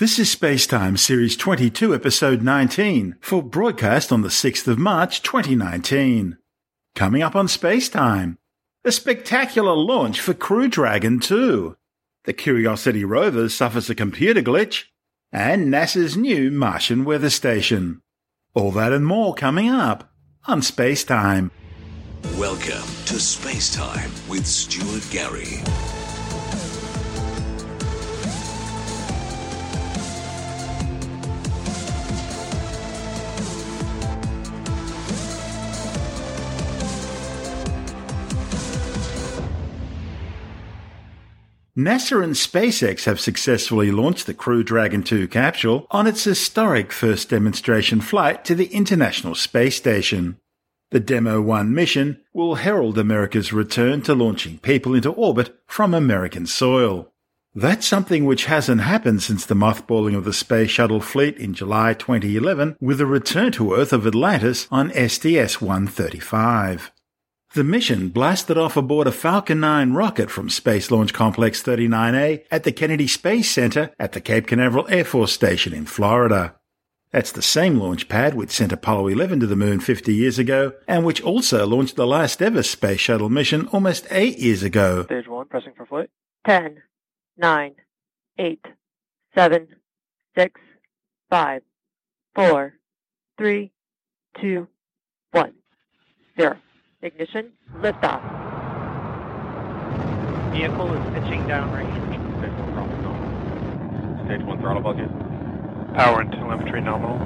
This is Spacetime Series 22, Episode 19, for broadcast on the 6th of March 2019. Coming up on Spacetime, a spectacular launch for Crew Dragon 2. The Curiosity rover suffers a computer glitch, and NASA's new Martian weather station. All that and more coming up on Spacetime. Welcome to Spacetime with Stuart Gary. NASA and SpaceX have successfully launched the Crew Dragon 2 capsule on its historic first demonstration flight to the International Space Station. The Demo 1 mission will herald America's return to launching people into orbit from American soil. That's something which hasn't happened since the mothballing of the Space Shuttle fleet in July 2011 with the return to Earth of Atlantis on STS 135. The mission blasted off aboard a Falcon 9 rocket from Space Launch Complex 39A at the Kennedy Space Center at the Cape Canaveral Air Force Station in Florida. That's the same launch pad which sent Apollo 11 to the moon 50 years ago and which also launched the last ever Space Shuttle mission almost eight years ago. Stage one, pressing for flight. 10, 9, 8, 7, 6, 5, 4, 3, 2, 1, 0. Ignition, liftoff. Vehicle is pitching downrange. Stage one throttle nominal. Stage one throttle bucket. Power and telemetry nominal.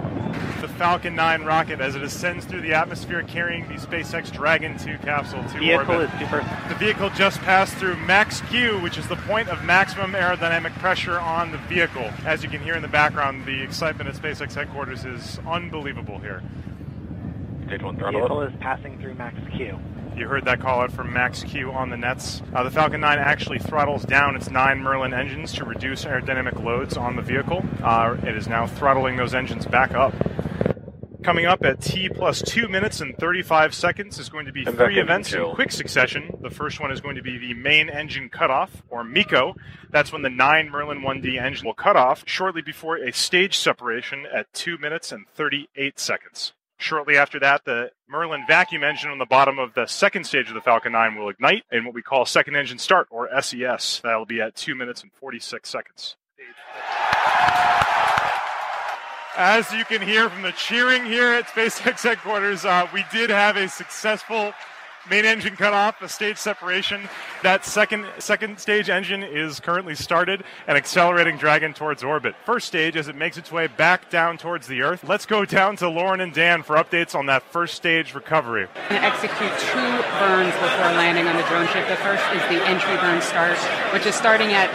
The Falcon 9 rocket as it ascends through the atmosphere carrying the SpaceX Dragon 2 capsule to Vehicle orbit. is super. The vehicle just passed through max Q, which is the point of maximum aerodynamic pressure on the vehicle. As you can hear in the background, the excitement at SpaceX headquarters is unbelievable here. Stage one throttle Vehicle is passing through max Q. You heard that call out from Max Q on the nets. Uh, the Falcon 9 actually throttles down its nine Merlin engines to reduce aerodynamic loads on the vehicle. Uh, it is now throttling those engines back up. Coming up at T plus 2 minutes and 35 seconds is going to be And three events in quick succession. The first one is going to be the main engine cutoff, or MECO. That's when the 9 Merlin 1D engine will cut off shortly before a stage separation at 2 minutes and 38 seconds. Shortly after that, the Merlin vacuum engine on the bottom of the second stage of the Falcon 9 will ignite in what we call second engine start, or SES. That'll be at 2 minutes and 46 seconds. As you can hear from the cheering here at SpaceX headquarters, uh, we did have a successful main engine cut off, a stage separation. That second second stage engine is currently started and accelerating Dragon towards orbit. First stage as it makes its way back down towards the Earth. Let's go down to Lauren and Dan for updates on that first stage recovery. going to execute two burns before landing on the drone ship. The first is the entry burn start, which is starting at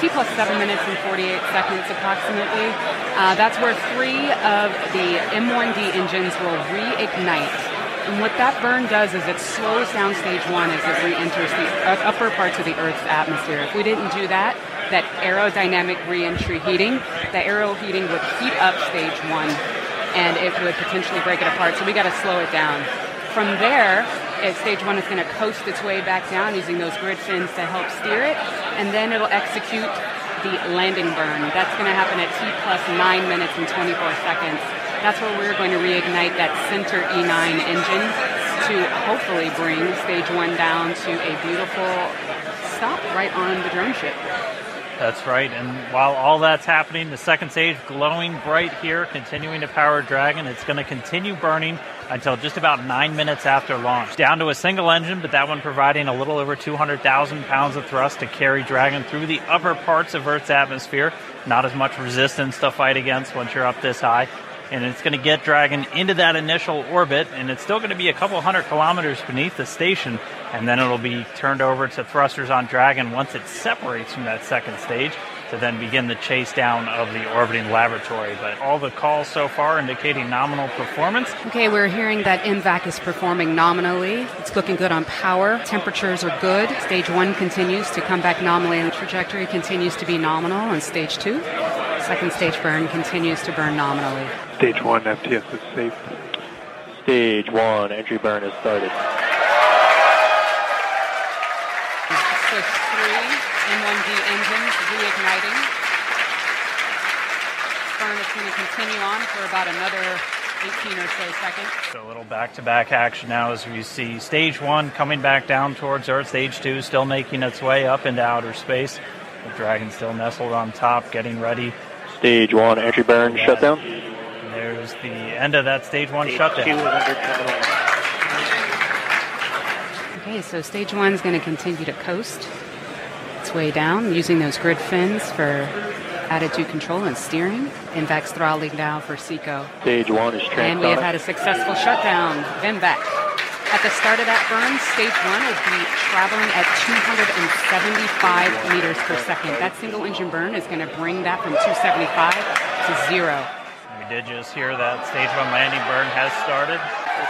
T plus 7 minutes and 48 seconds approximately. Uh, that's where three of the M1D engines will reignite. And what that burn does is it slows down stage one as it re-enters the upper parts of the Earth's atmosphere. If we didn't do that, that aerodynamic re-entry heating, the aero heating would heat up stage one and it would potentially break it apart. So we got to slow it down. From there, stage one is going to coast its way back down using those grid fins to help steer it, and then it'll execute the landing burn. That's going to happen at T plus 9 minutes and 24 seconds. That's where we're going to reignite that center E9 engine to hopefully bring stage one down to a beautiful stop right on the drone ship. That's right. And while all that's happening, the second stage glowing bright here, continuing to power Dragon. It's going to continue burning until just about nine minutes after launch. Down to a single engine, but that one providing a little over 200,000 pounds of thrust to carry Dragon through the upper parts of Earth's atmosphere. Not as much resistance to fight against once you're up this high. And it's going to get Dragon into that initial orbit, and it's still going to be a couple hundred kilometers beneath the station, and then it'll be turned over to thrusters on Dragon once it separates from that second stage to then begin the chase down of the orbiting laboratory. But all the calls so far indicating nominal performance. Okay, we're hearing that MVAC is performing nominally. It's looking good on power. Temperatures are good. Stage one continues to come back nominally, and the trajectory continues to be nominal on stage two. Second stage burn continues to burn nominally. Stage one, FTS is safe. Stage one, entry burn has started. Push three M1D engines reigniting. burn. is going to continue on for about another 18 or so seconds. So a little back-to-back action now as we see stage one coming back down towards Earth, stage two still making its way up into outer space. The Dragon still nestled on top, getting ready. Stage one entry burn Yeah. shutdown. And there's the end of that stage one Stage shutdown. two is under terminal. Okay, so stage one is going to continue to coast its way down using those grid fins for attitude control and steering. MVAC throttling down for SECO. Stage one is And we have had a successful shutdown. MVAC. At the start of that burn, stage one will be traveling at 275 meters per second. That single engine burn is going to bring that from 275 to zero. We did just hear that stage one landing burn has started. The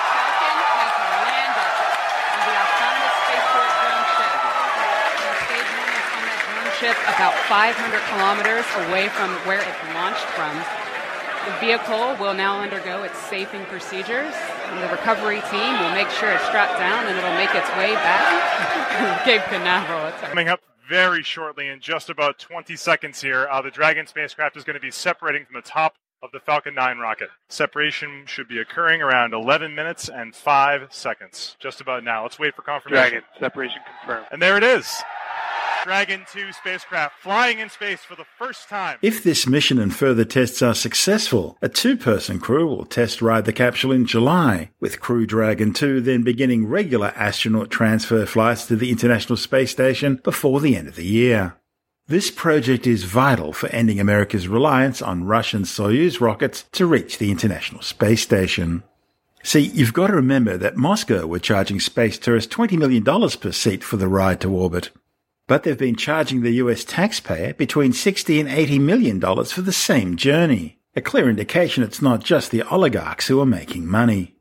Falcon has landed the autonomous spaceport drone ship. And stage one is that drone ship about 500 kilometers away from where it launched from. The vehicle will now undergo its safing procedures, the recovery team will make sure it's strapped down and it'll make its way back to Cape Canaveral. It's Coming up very shortly, in just about 20 seconds here, uh, the Dragon spacecraft is going to be separating from the top of the Falcon 9 rocket. Separation should be occurring around 11 minutes and 5 seconds. Just about now. Let's wait for confirmation. Dragon, separation confirmed. And there it is. Dragon 2 spacecraft flying in space for the first time. If this mission and further tests are successful, a two person crew will test ride the capsule in July, with Crew Dragon 2 then beginning regular astronaut transfer flights to the International Space Station before the end of the year. This project is vital for ending America's reliance on Russian Soyuz rockets to reach the International Space Station. See, you've got to remember that Moscow were charging space tourists $20 million per seat for the ride to orbit. But they've been charging the US taxpayer between 60 and 80 million dollars for the same journey. A clear indication it's not just the oligarchs who are making money.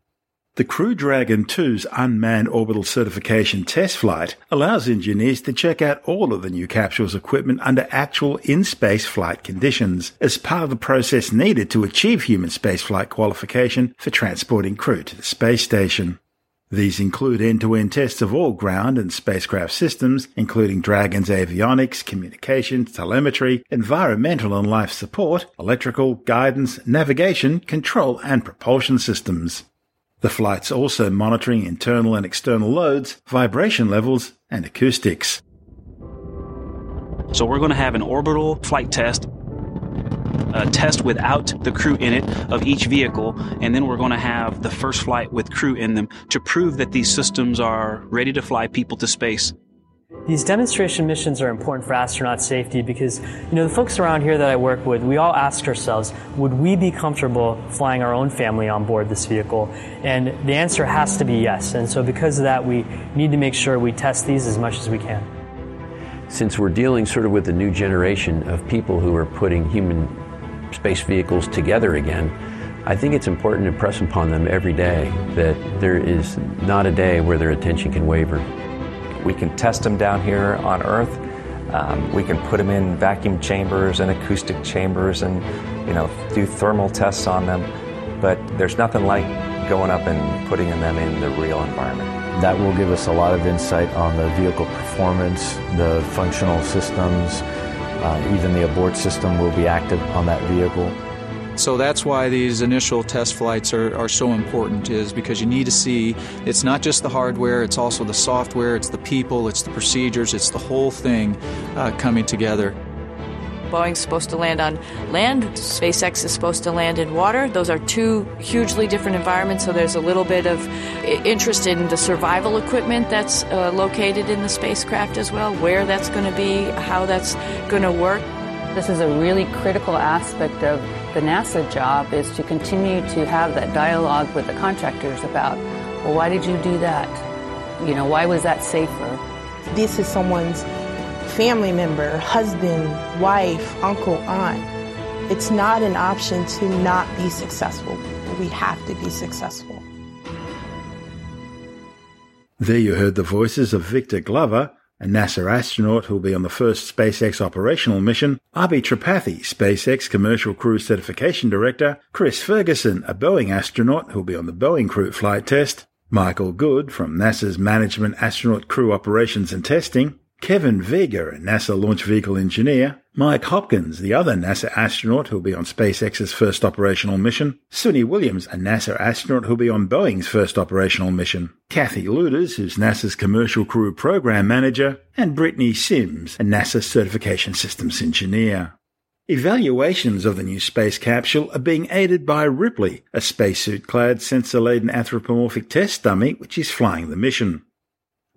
The Crew Dragon 2's unmanned orbital certification test flight allows engineers to check out all of the new capsule's equipment under actual in-space flight conditions as part of the process needed to achieve human spaceflight qualification for transporting crew to the space station. These include end-to-end tests of all ground and spacecraft systems, including Dragon's avionics, communications, telemetry, environmental and life support, electrical, guidance, navigation, control, and propulsion systems. The flight's also monitoring internal and external loads, vibration levels, and acoustics. So we're going to have an orbital flight test, a test without the crew in it of each vehicle, and then we're going to have the first flight with crew in them to prove that these systems are ready to fly people to space. These demonstration missions are important for astronaut safety because, you know, the folks around here that I work with, we all ask ourselves, would we be comfortable flying our own family on board this vehicle? And the answer has to be yes. And so because of that, we need to make sure we test these as much as we can. Since we're dealing sort of with a new generation of people who are putting human space vehicles together again, I think it's important to press upon them every day that there is not a day where their attention can waver. We can test them down here on Earth. Um, we can put them in vacuum chambers and acoustic chambers and, you know, do thermal tests on them. But there's nothing like going up and putting them in the real environment. That will give us a lot of insight on the vehicle performance, the functional systems, uh, even the abort system will be active on that vehicle. So that's why these initial test flights are, are so important, is because you need to see it's not just the hardware, it's also the software, it's the people, it's the procedures, it's the whole thing uh, coming together. Boeing's supposed to land on land, SpaceX is supposed to land in water. Those are two hugely different environments, so there's a little bit of interest in the survival equipment that's uh, located in the spacecraft as well, where that's going to be, how that's going to work. This is a really critical aspect of the NASA job is to continue to have that dialogue with the contractors about, well, why did you do that? You know, why was that safer? This is someone's family member, husband, wife, uncle, aunt. It's not an option to not be successful. We have to be successful. There you heard the voices of Victor Glover, a NASA astronaut who'll be on the first SpaceX operational mission, Abhi Tripathi, SpaceX Commercial Crew Certification Director, Chris Ferguson, a Boeing astronaut who'll be on the Boeing crew flight test, Michael Good from NASA's Management Astronaut Crew Operations and Testing, Kevin Vega, a NASA launch vehicle engineer, Mike Hopkins, the other NASA astronaut who'll be on SpaceX's first operational mission, Suni Williams, a NASA astronaut who'll be on Boeing's first operational mission, Kathy Lueders, who's NASA's commercial crew program manager, and Brittany Sims, a NASA certification systems engineer. Evaluations of the new space capsule are being aided by Ripley, a spacesuit-clad sensor-laden anthropomorphic test dummy which is flying the mission.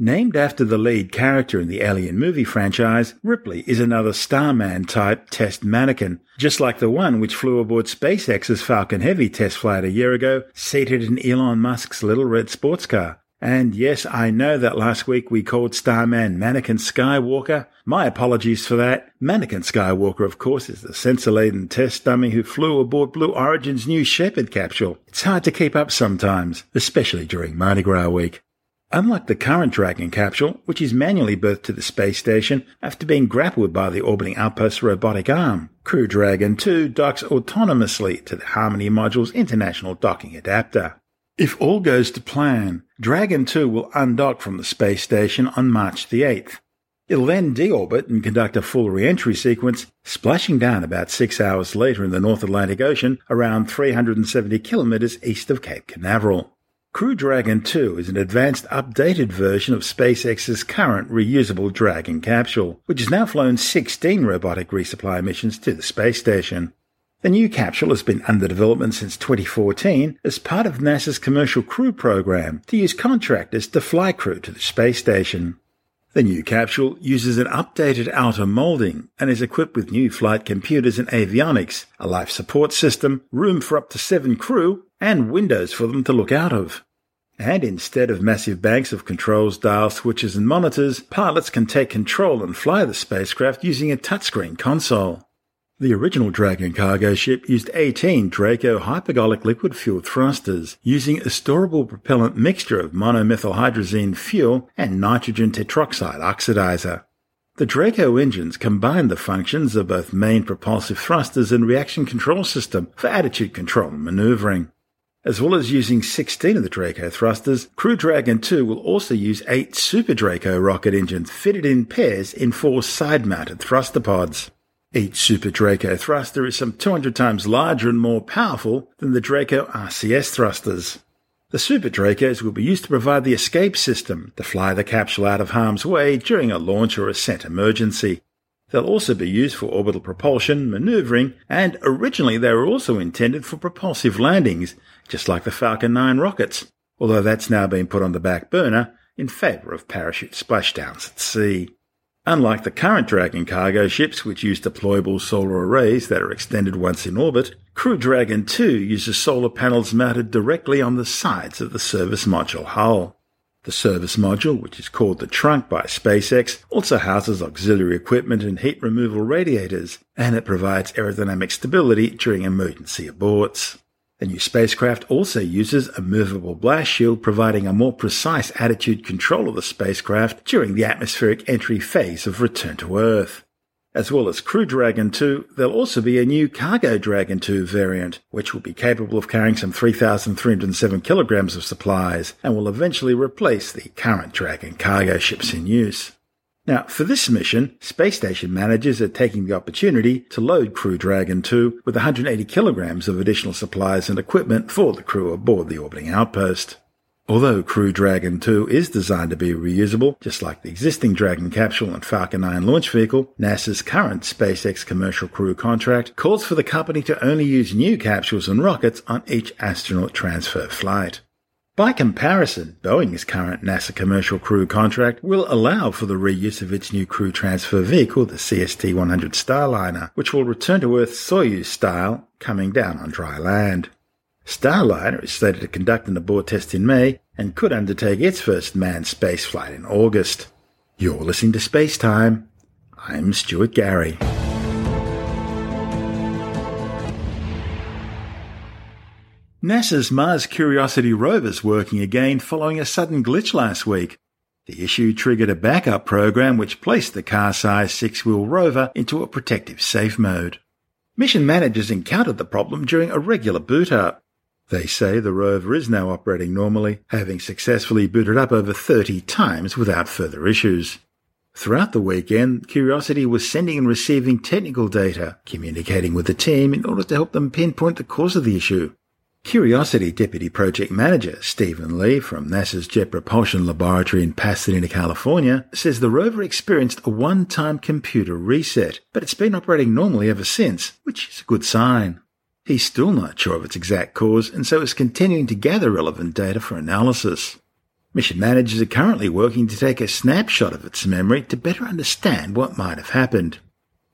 Named after the lead character in the Alien movie franchise, Ripley is another Starman type test mannequin, just like the one which flew aboard SpaceX's Falcon Heavy test flight a year ago, seated in Elon Musk's little red sports car. And yes, I know that last week we called Starman Mannequin Skywalker. My apologies for that. Mannequin Skywalker, of course, is the sensor-laden test dummy who flew aboard Blue Origin's New Shepard capsule. It's hard to keep up sometimes, especially during Mardi Gras week. Unlike the current Dragon capsule, which is manually berthed to the space station after being grappled by the orbiting outpost's robotic arm, Crew Dragon 2 docks autonomously to the Harmony module's international docking adapter. If all goes to plan, Dragon 2 will undock from the space station on March the 8th. It'll then deorbit and conduct a full re-entry sequence, splashing down about six hours later in the North Atlantic Ocean around 370 kilometers east of Cape Canaveral. Crew Dragon 2 is an advanced updated version of SpaceX's current reusable Dragon capsule, which has now flown 16 robotic resupply missions to the space station. The new capsule has been under development since 2014 as part of NASA's Commercial Crew Program to use contractors to fly crew to the space station. The new capsule uses an updated outer molding and is equipped with new flight computers and avionics, a life support system, room for up to seven crew, and windows for them to look out of. And instead of massive banks of controls, dials, switches, and monitors, pilots can take control and fly the spacecraft using a touchscreen console. The original Dragon cargo ship used 18 Draco hypergolic liquid fueled thrusters using a storable propellant mixture of monomethylhydrazine fuel and nitrogen tetroxide oxidizer. The Draco engines combine the functions of both main propulsive thrusters and reaction control system for attitude control and maneuvering. As well as using 16 of the Draco thrusters, Crew Dragon 2 will also use 8 Super Draco rocket engines fitted in pairs in four side-mounted thruster pods. Each Super Draco thruster is some 200 times larger and more powerful than the Draco RCS thrusters. The Super Dracos will be used to provide the escape system to fly the capsule out of harm's way during a launch or ascent emergency. They'll also be used for orbital propulsion, maneuvering, and originally they were also intended for propulsive landings, just like the Falcon 9 rockets, although that's now been put on the back burner in favour of parachute splashdowns at sea. Unlike the current Dragon cargo ships, which use deployable solar arrays that are extended once in orbit, Crew Dragon 2 uses solar panels mounted directly on the sides of the service module hull. The service module, which is called the trunk by SpaceX, also houses auxiliary equipment and heat removal radiators, and it provides aerodynamic stability during emergency aborts. The new spacecraft also uses a movable ballast sled, providing a more precise attitude control of the spacecraft during the atmospheric entry phase of return to Earth. As well as Crew Dragon 2, there'll also be a new Cargo Dragon 2 variant, which will be capable of carrying some 3,307 kilograms of supplies and will eventually replace the current Dragon cargo ships in use. Now, for this mission, space station managers are taking the opportunity to load Crew Dragon 2 with 180 kilograms of additional supplies and equipment for the crew aboard the orbiting outpost. Although Crew Dragon 2 is designed to be reusable, just like the existing Dragon capsule and Falcon 9 launch vehicle, NASA's current SpaceX commercial crew contract calls for the company to only use new capsules and rockets on each astronaut transfer flight. By comparison, Boeing's current NASA commercial crew contract will allow for the reuse of its new crew transfer vehicle, the CST-100 Starliner, which will return to Earth Soyuz style, coming down on dry land. Starliner is slated to conduct an abort test in May and could undertake its first manned spaceflight in August. You're listening to Space Time. I'm Stuart Gary. NASA's Mars Curiosity rover is working again following a sudden glitch last week. The issue triggered a backup program which placed the car-sized six-wheel rover into a protective safe mode. Mission managers encountered the problem during a regular boot up. They say the rover is now operating normally, having successfully booted up over 30 times without further issues. Throughout the weekend, Curiosity was sending and receiving technical data, communicating with the team in order to help them pinpoint the cause of the issue. Curiosity Deputy Project Manager Stephen Lee from NASA's Jet Propulsion Laboratory in Pasadena, California, says the rover experienced a one-time computer reset, but it's been operating normally ever since, which is a good sign. He's still not sure of its exact cause, and so is continuing to gather relevant data for analysis. Mission managers are currently working to take a snapshot of its memory to better understand what might have happened.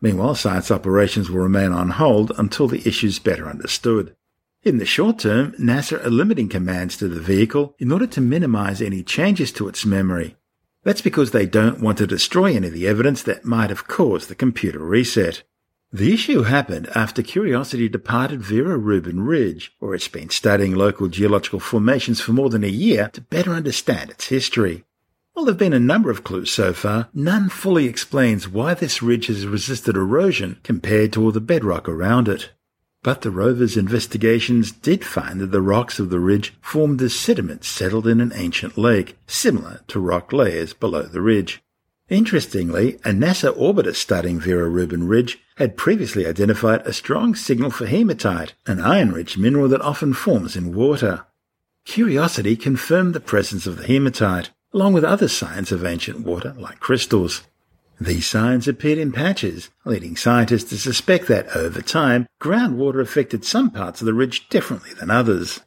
Meanwhile, science operations will remain on hold until the issue is better understood. In the short term, NASA are limiting commands to the vehicle in order to minimize any changes to its memory. That's because they don't want to destroy any of the evidence that might have caused the computer reset. The issue happened after Curiosity departed Vera Rubin Ridge, where it's been studying local geological formations for more than a year to better understand its history. While there have been a number of clues so far, none fully explains why this ridge has resisted erosion compared to all the bedrock around it. But the rover's investigations did find that the rocks of the ridge formed as sediment settled in an ancient lake, similar to rock layers below the ridge. Interestingly, a NASA orbiter studying Vera Rubin Ridge had previously identified a strong signal for hematite, an iron-rich mineral that often forms in water. Curiosity confirmed the presence of the hematite, along with other signs of ancient water like crystals. These signs appeared in patches, leading scientists to suspect that, over time, groundwater affected some parts of the ridge differently than others.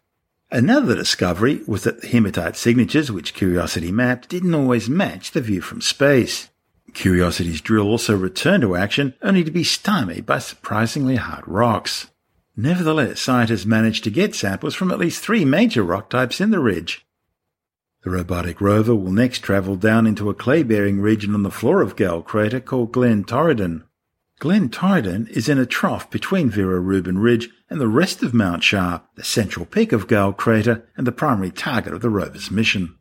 Another discovery was that the hematite signatures which Curiosity mapped didn't always match the view from space. Curiosity's drill also returned to action, only to be stymied by surprisingly hard rocks. Nevertheless, scientists managed to get samples from at least three major rock types in the ridge, the robotic rover will next travel down into a clay-bearing region on the floor of Gale crater called Glen Torridon. Glen Torridon is in a trough between Vera Rubin Ridge and the rest of Mount Sharp, the central peak of Gale crater and the primary target of the rover's mission.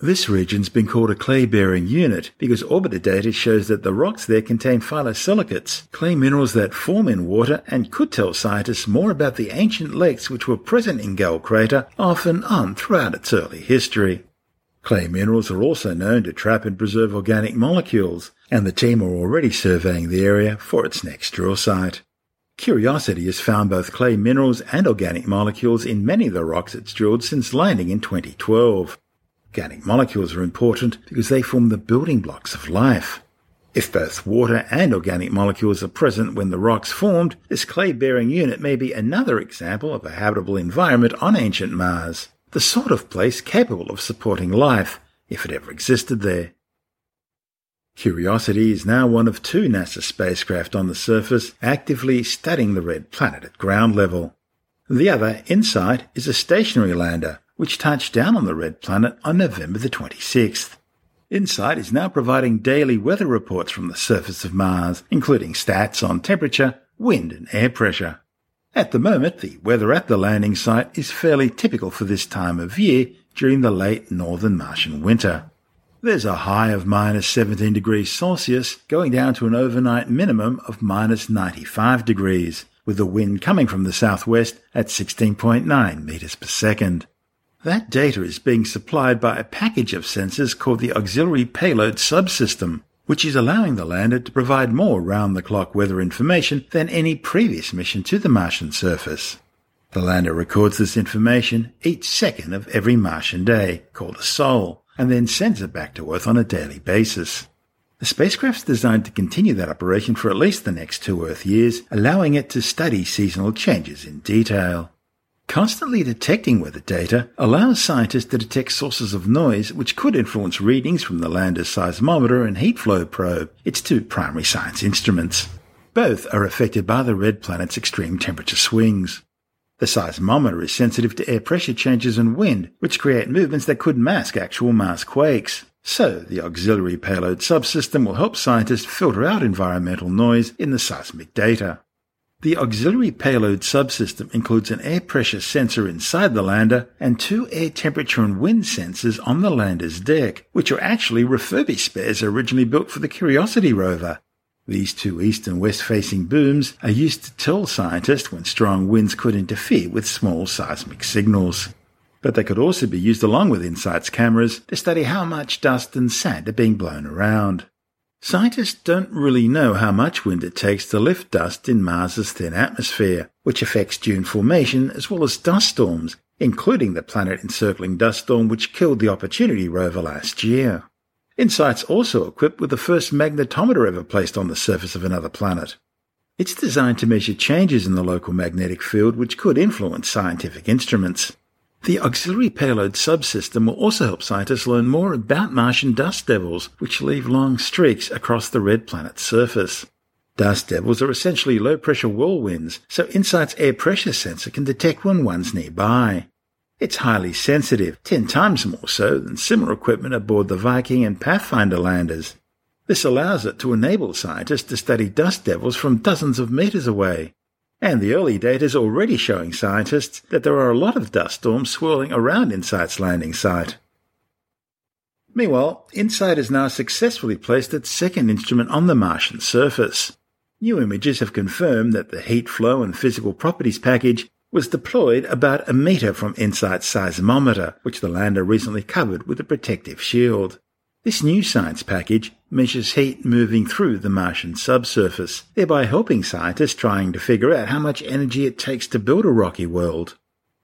This region's been called a clay-bearing unit because orbiter data shows that the rocks there contain phyllosilicates, clay minerals that form in water and could tell scientists more about the ancient lakes which were present in Gale crater off and on throughout its early history. Clay minerals are also known to trap and preserve organic molecules, and the team are already surveying the area for its next drill site. Curiosity has found both clay minerals and organic molecules in many of the rocks it's drilled since landing in 2012. Organic molecules are important because they form the building blocks of life. If both water and organic molecules are present when the rocks formed, this clay bearing unit may be another example of a habitable environment on ancient Mars the sort of place capable of supporting life, if it ever existed there. Curiosity is now one of two NASA spacecraft on the surface actively studying the red planet at ground level. The other, InSight, is a stationary lander which touched down on the red planet on November the 26th. InSight is now providing daily weather reports from the surface of Mars, including stats on temperature, wind, and air pressure. At the moment, the weather at the landing site is fairly typical for this time of year during the late northern Martian winter. There's a high of minus 17 degrees Celsius going down to an overnight minimum of minus 95 degrees, with the wind coming from the southwest at 16.9 meters per second. That data is being supplied by a package of sensors called the Auxiliary Payload Subsystem, which is allowing the lander to provide more round-the-clock weather information than any previous mission to the Martian surface. The lander records this information each second of every Martian day, called a sol, and then sends it back to Earth on a daily basis. The spacecraft is designed to continue that operation for at least the next two Earth years, allowing it to study seasonal changes in detail. Constantly detecting weather data allows scientists to detect sources of noise which could influence readings from the lander's seismometer and heat flow probe, its two primary science instruments. Both are affected by the red planet's extreme temperature swings. The seismometer is sensitive to air pressure changes and wind, which create movements that could mask actual Mars quakes. So, the auxiliary payload subsystem will help scientists filter out environmental noise in the seismic data. The auxiliary payload subsystem includes an air pressure sensor inside the lander and two air temperature and wind sensors on the lander's deck, which are actually refurbished spares originally built for the Curiosity rover. These two east and west facing booms are used to tell scientists when strong winds could interfere with small seismic signals. But they could also be used along with InSight's cameras to study how much dust and sand are being blown around. Scientists don't really know how much wind it takes to lift dust in Mars's thin atmosphere, which affects dune formation as well as dust storms, including the planet encircling dust storm which killed the Opportunity rover last year. InSight's also equipped with the first magnetometer ever placed on the surface of another planet. It's designed to measure changes in the local magnetic field which could influence scientific instruments. The auxiliary payload subsystem will also help scientists learn more about Martian dust devils, which leave long streaks across the red planet's surface. Dust devils are essentially low pressure whirlwinds, so InSight's air pressure sensor can detect when one's nearby. It's highly sensitive, 10 times more so than similar equipment aboard the Viking and Pathfinder landers. This allows it to enable scientists to study dust devils from dozens of meters away. And the early data is already showing scientists that there are a lot of dust storms swirling around InSight's landing site. Meanwhile, InSight has now successfully placed its second instrument on the Martian surface. New images have confirmed that the heat flow and physical properties package was deployed about a meter from InSight's seismometer, which the lander recently covered with a protective shield. This new science package measures heat moving through the Martian subsurface, thereby helping scientists trying to figure out how much energy it takes to build a rocky world.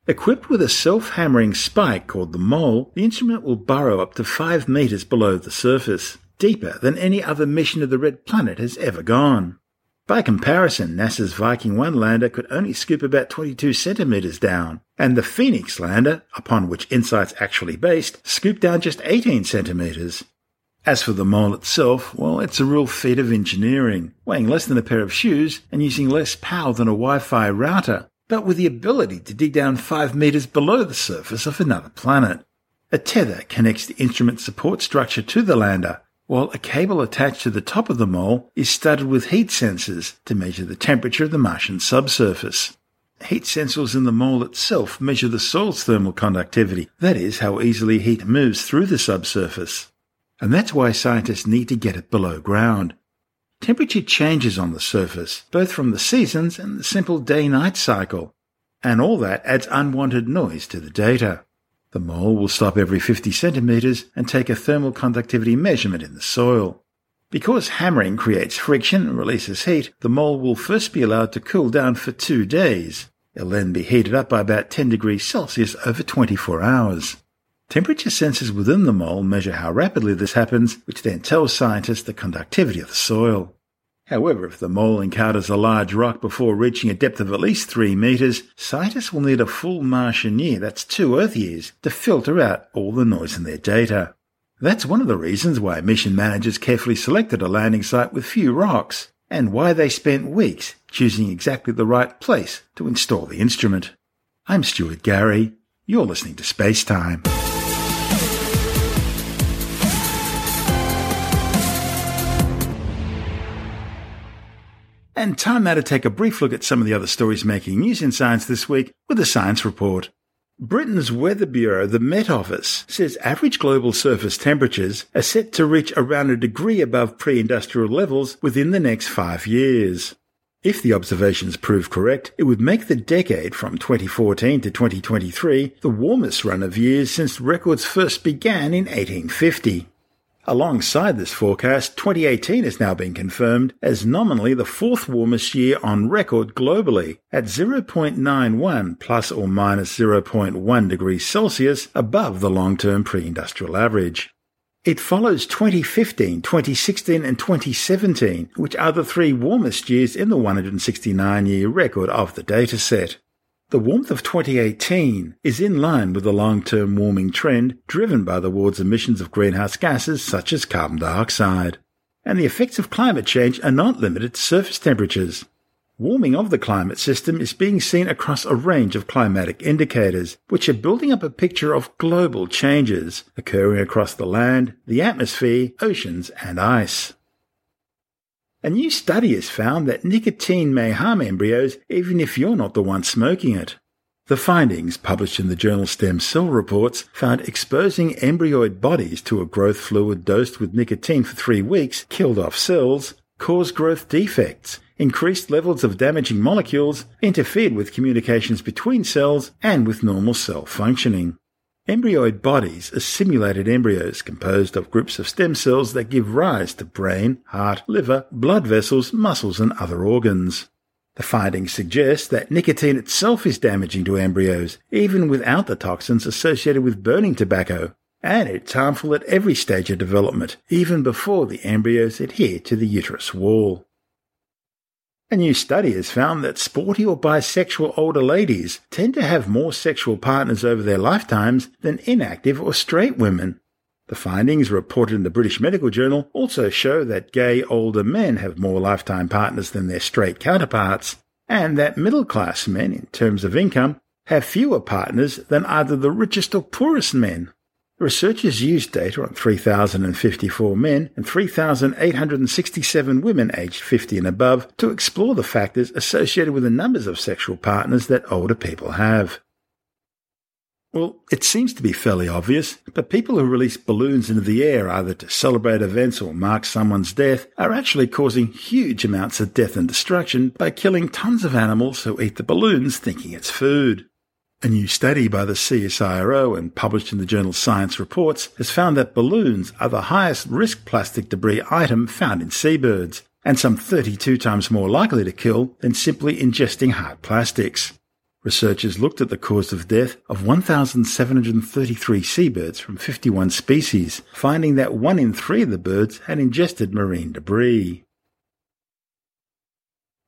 Equipped with a self-hammering spike called the mole, the instrument will burrow up to 5 meters below the surface, deeper than any other mission of the Red Planet has ever gone. By comparison, NASA's Viking 1 lander could only scoop about 22 centimeters down, and the Phoenix lander, upon which InSight's actually based, scooped down just 18 centimeters. As for the mole itself, well, it's a real feat of engineering, weighing less than a pair of shoes and using less power than a Wi-Fi router, but with the ability to dig down 5 meters below the surface of another planet. A tether connects the instrument support structure to the lander, while a cable attached to the top of the mole is studded with heat sensors to measure the temperature of the Martian subsurface. Heat sensors in the mole itself measure the soil's thermal conductivity, that is, how easily heat moves through the subsurface. And that's why scientists need to get it below ground. Temperature changes on the surface, both from the seasons and the simple day-night cycle. And all that adds unwanted noise to the data. The mole will stop every 50 centimeters and take a thermal conductivity measurement in the soil. Because hammering creates friction and releases heat, the mole will first be allowed to cool down for two days. It'll then be heated up by about 10 degrees Celsius over 24 hours. Temperature sensors within the mole measure how rapidly this happens, which then tells scientists the conductivity of the soil. However, if the mole encounters a large rock before reaching a depth of at least 3 meters, scientists will need a full Martian year, that's two Earth years, to filter out all the noise in their data. That's one of the reasons why mission managers carefully selected a landing site with few rocks, and why they spent weeks choosing exactly the right place to install the instrument. I'm Stuart Gary. You're listening to Space Time. And time now to take a brief look at some of the other stories making news in science this week with a science report. Britain's Weather Bureau, the Met Office, says average global surface temperatures are set to reach around a degree above pre-industrial levels within the next five years. If the observations prove correct, it would make the decade from 2014 to 2023 the warmest run of years since records first began in 1850. Alongside this forecast, 2018 has now been confirmed as nominally the fourth warmest year on record globally at 0.91 plus or minus 0.1 degrees Celsius above the long-term pre-industrial average. It follows 2015, 2016 and 2017, which are the three warmest years in the 169 year record of the dataset. The warmth of 2018 is in line with the long-term warming trend driven by the world's emissions of greenhouse gases such as carbon dioxide. And the effects of climate change are not limited to surface temperatures. Warming of the climate system is being seen across a range of climatic indicators, which are building up a picture of global changes occurring across the land, the atmosphere, oceans, and ice. A new study has found that nicotine may harm embryos even if you're not the one smoking it. The findings, published in the journal Stem Cell Reports, found exposing embryoid bodies to a growth fluid dosed with nicotine for three weeks killed off cells, caused growth defects, increased levels of damaging molecules, interfered with communications between cells, and with normal cell functioning. Embryoid bodies are simulated embryos composed of groups of stem cells that give rise to brain, heart, liver, blood vessels, muscles, and other organs. The findings suggest that nicotine itself is damaging to embryos, even without the toxins associated with burning tobacco, and it's harmful at every stage of development, even before the embryos adhere to the uterus wall. A new study has found that sporty or bisexual older ladies tend to have more sexual partners over their lifetimes than inactive or straight women. The findings reported in the British Medical Journal also show that gay older men have more lifetime partners than their straight counterparts, and that middle class men, in terms of income, have fewer partners than either the richest or poorest men. Researchers used data on 3,054 men and 3,867 women aged 50 and above to explore the factors associated with the numbers of sexual partners that older people have. Well, it seems to be fairly obvious, but people who release balloons into the air either to celebrate events or mark someone's death are actually causing huge amounts of death and destruction by killing tons of animals who eat the balloons thinking it's food. A new study by the CSIRO and published in the journal Science Reports has found that balloons are the highest risk plastic debris item found in seabirds, and some 32 times more likely to kill than simply ingesting hard plastics. Researchers looked at the cause of death of 1,733 seabirds from 51 species, finding that one in three of the birds had ingested marine debris.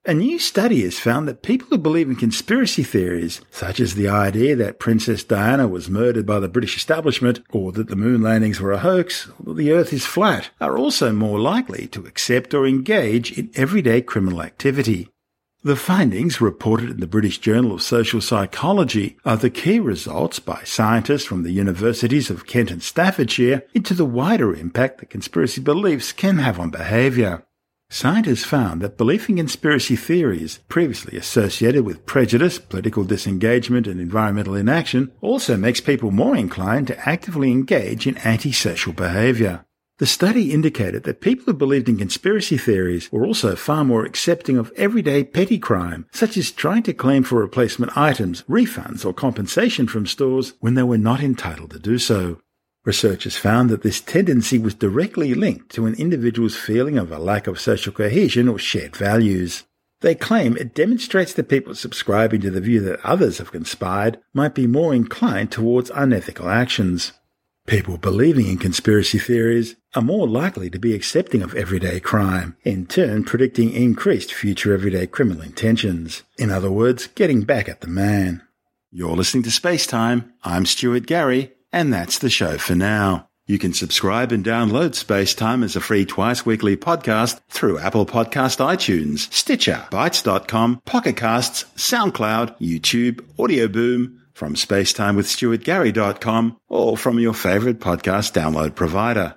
A new study has found that people who believe in conspiracy theories, such as the idea that Princess Diana was murdered by the British establishment, or that the moon landings were a hoax, or that the earth is flat, are also more likely to accept or engage in everyday criminal activity. The findings reported in the British Journal of Social Psychology are the key results by scientists from the universities of Kent and Staffordshire into the wider impact that conspiracy beliefs can have on behaviour. Scientists found that belief in conspiracy theories, previously associated with prejudice, political disengagement, and environmental inaction, also makes people more inclined to actively engage in antisocial behavior. The study indicated that people who believed in conspiracy theories were also far more accepting of everyday petty crime, such as trying to claim for replacement items, refunds, or compensation from stores when they were not entitled to do so. Researchers found that this tendency was directly linked to an individual's feeling of a lack of social cohesion or shared values. They claim it demonstrates that people subscribing to the view that others have conspired might be more inclined towards unethical actions. People believing in conspiracy theories are more likely to be accepting of everyday crime, in turn predicting increased future everyday criminal intentions. In other words, getting back at the man. You're listening to Space Time. I'm Stuart Gary and that's the show for now. You can subscribe and download Space Time as a free twice weekly podcast through Apple Podcast iTunes, Stitcher, Bitesz.com, Pocket Casts, SoundCloud, YouTube, Audio Boom, from spacetimewithstuartgary.com, or from your favorite podcast download provider.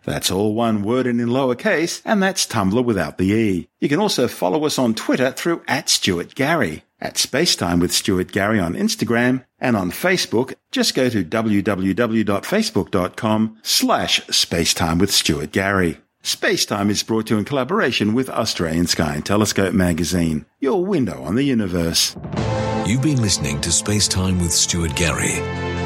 That's all one word and in lowercase, and that's Tumblr without the E. You can also follow us on Twitter through at Stuart Gary. At Spacetime with Stuart Gary on Instagram and on Facebook, just go to www.facebook.com slash Spacetime with Stuart Gary. Spacetime is brought to you in collaboration with Australian Sky and Telescope magazine, your window on the universe. You've been listening to Spacetime with Stuart Gary.